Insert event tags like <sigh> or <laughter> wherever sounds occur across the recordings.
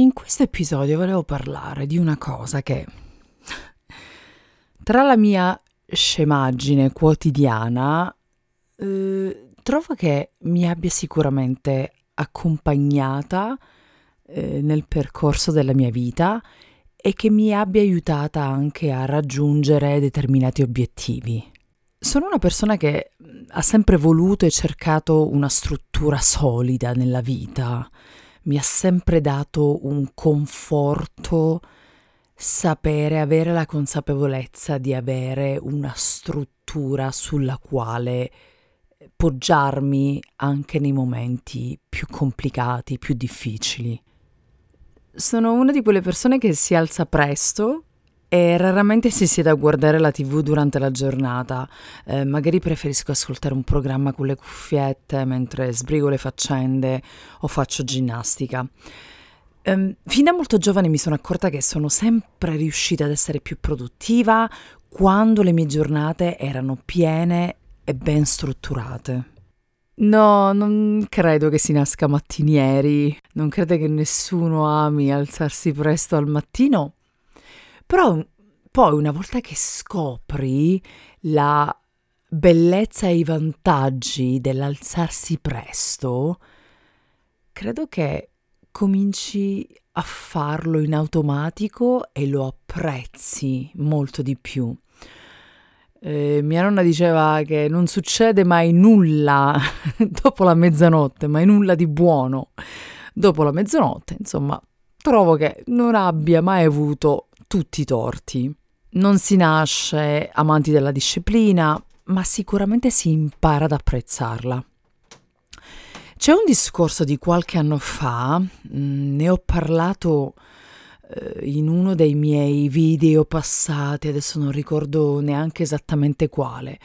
In questo episodio volevo parlare di una cosa che tra la mia scemaggine quotidiana eh, trovo che mi abbia sicuramente accompagnata eh, nel percorso della mia vita e che mi abbia aiutata anche a raggiungere determinati obiettivi. Sono una persona che ha sempre voluto e cercato una struttura solida nella vita, mi ha sempre dato un conforto sapere, avere la consapevolezza di avere una struttura sulla quale poggiarmi anche nei momenti più complicati, più difficili. Sono una di quelle persone che si alza presto e raramente si siede a guardare la tv durante la giornata, eh, magari preferisco ascoltare un programma con le cuffiette mentre sbrigo le faccende o faccio ginnastica. Um, fin da molto giovane mi sono accorta che sono sempre riuscita ad essere più produttiva quando le mie giornate erano piene e ben strutturate. No, non credo che si nasca mattinieri, non credo che nessuno ami alzarsi presto al mattino, però poi una volta che scopri la bellezza e i vantaggi dell'alzarsi presto, credo che cominci a farlo in automatico e lo apprezzi molto di più. Eh, mia nonna diceva che non succede mai nulla <laughs> dopo la mezzanotte, mai nulla di buono dopo la mezzanotte, insomma, trovo che non abbia mai avuto tutti i torti. Non si nasce amanti della disciplina, ma sicuramente si impara ad apprezzarla. C'è un discorso di qualche anno fa, mm, ne ho parlato eh, in uno dei miei video passati, adesso non ricordo neanche esattamente quale,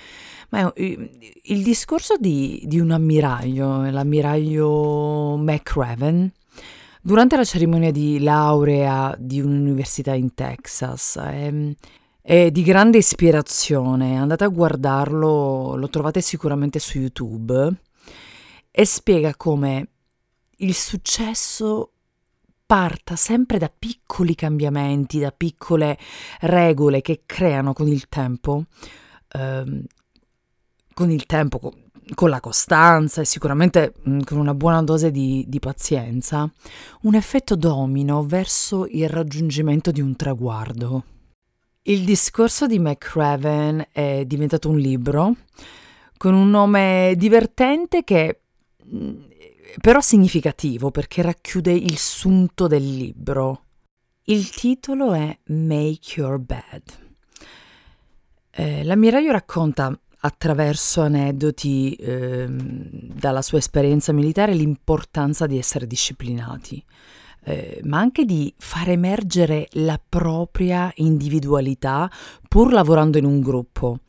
ma il discorso di, di un ammiraglio, l'ammiraglio McRaven, Durante la cerimonia di laurea di un'università in Texas è, è di grande ispirazione, andate a guardarlo, lo trovate sicuramente su YouTube e spiega come il successo parta sempre da piccoli cambiamenti, da piccole regole che creano con il tempo, ehm, con il tempo, con la costanza e sicuramente con una buona dose di, di pazienza, un effetto domino verso il raggiungimento di un traguardo. Il discorso di McRaven è diventato un libro con un nome divertente che però significativo perché racchiude il sunto del libro. Il titolo è Make Your Bed. Eh, l'ammiraglio racconta attraverso aneddoti eh, dalla sua esperienza militare l'importanza di essere disciplinati, eh, ma anche di far emergere la propria individualità pur lavorando in un gruppo.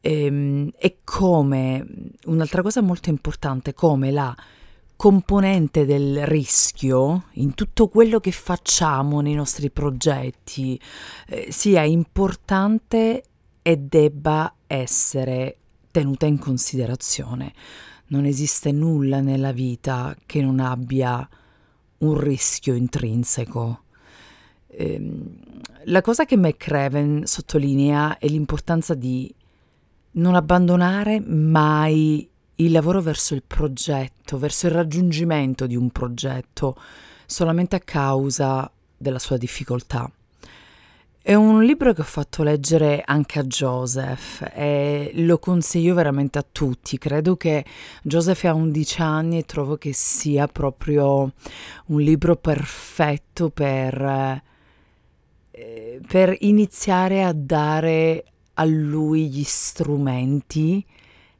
E, ehm, e come, un'altra cosa molto importante, come la componente del rischio in tutto quello che facciamo nei nostri progetti eh, sia importante e debba essere tenuta in considerazione. Non esiste nulla nella vita che non abbia un rischio intrinseco. Ehm, la cosa che McCraven sottolinea è l'importanza di non abbandonare mai il lavoro verso il progetto, verso il raggiungimento di un progetto, solamente a causa della sua difficoltà. È un libro che ho fatto leggere anche a Joseph e lo consiglio veramente a tutti. Credo che Joseph ha 11 anni e trovo che sia proprio un libro perfetto per, eh, per iniziare a dare a lui gli strumenti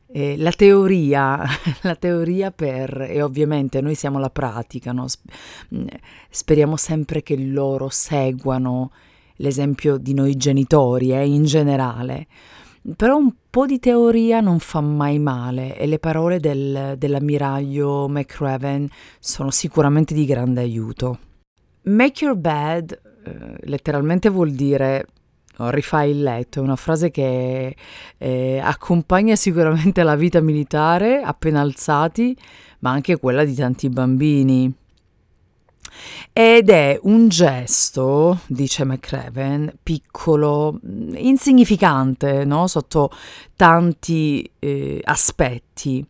eh, la teoria, <laughs> la teoria per, e ovviamente noi siamo la pratica, no? speriamo sempre che loro seguano l'esempio di noi genitori eh, in generale. Però un po' di teoria non fa mai male e le parole del, dell'ammiraglio McRaven sono sicuramente di grande aiuto. Make your bed eh, letteralmente vuol dire oh, rifai il letto, è una frase che eh, accompagna sicuramente la vita militare appena alzati, ma anche quella di tanti bambini. Ed è un gesto, dice McRaven, piccolo, insignificante, no? sotto tanti eh, aspetti,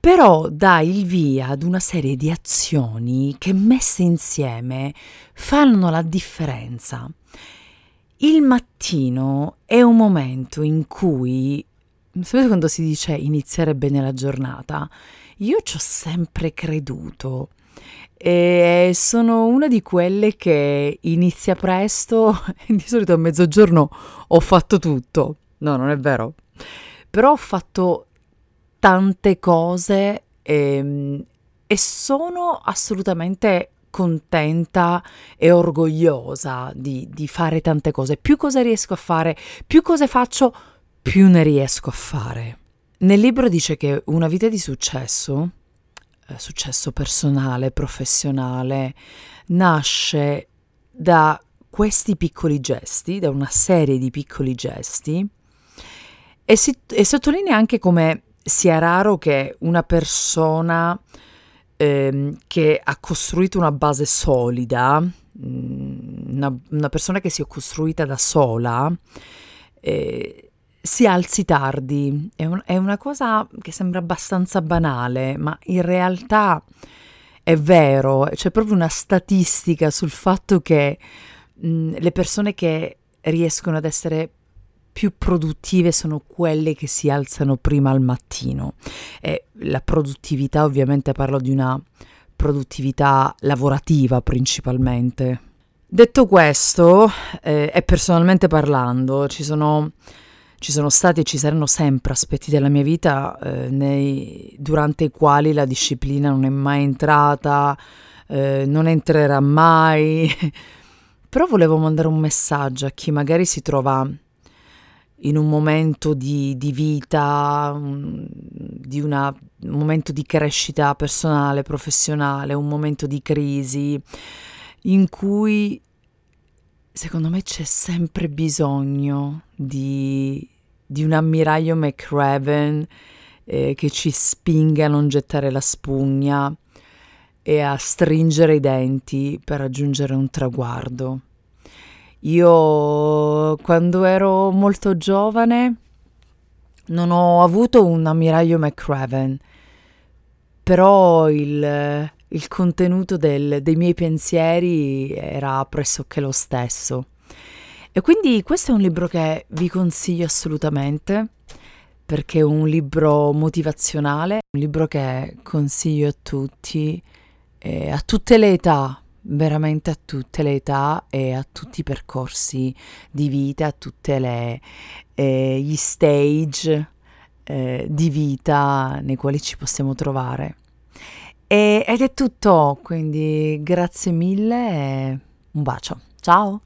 però dà il via ad una serie di azioni che messe insieme fanno la differenza. Il mattino è un momento in cui, sapete quando si dice iniziare bene la giornata? Io ci ho sempre creduto e sono una di quelle che inizia presto e <laughs> di solito a mezzogiorno ho fatto tutto. No, non è vero. Però ho fatto tante cose e, ehm, e sono assolutamente contenta e orgogliosa di, di, fare tante cose. Più cose riesco a fare, più cose faccio, più ne riesco a fare. Nel libro dice che una vita di successo eh, successo personale, professionale, nasce da questi piccoli gesti, da una serie di piccoli gesti e, si, e sottolinea anche come sia raro che una persona ehm, che ha costruito una base solida, mm, una, una, persona che si è costruita da sola, eh, si alzi tardi. È, un, è, una cosa che sembra abbastanza banale, ma in realtà è vero. C'è proprio una statistica sul fatto che mh, le persone che riescono ad essere più produttive sono quelle che si alzano prima al mattino. E la produttività, ovviamente, parlo di una produttività lavorativa principalmente. Detto questo, eh, e personalmente parlando, ci sono ci sono stati e ci saranno sempre aspetti della mia vita eh, nei, durante i quali la disciplina non è mai entrata, eh, non entrerà mai. <laughs> Però volevo mandare un messaggio a chi magari si trova in un momento di, di vita, di una, un momento di crescita personale, professionale, un momento di crisi, in cui secondo me c'è sempre bisogno di, di un ammiraglio McRaven eh, che ci spinga a non gettare la spugna e a stringere i denti per raggiungere un traguardo. Io quando ero molto giovane non ho avuto un ammiraglio McRaven, però il, il contenuto del, dei miei pensieri era pressoché lo stesso. E quindi questo è un libro che vi consiglio assolutamente perché è un libro motivazionale, un libro che consiglio a tutti, eh, a tutte le età, veramente a tutte le età e a tutti i percorsi di vita, a tutti eh, gli stage eh, di vita nei quali ci possiamo trovare. E, ed è tutto, quindi grazie mille e un bacio. Ciao!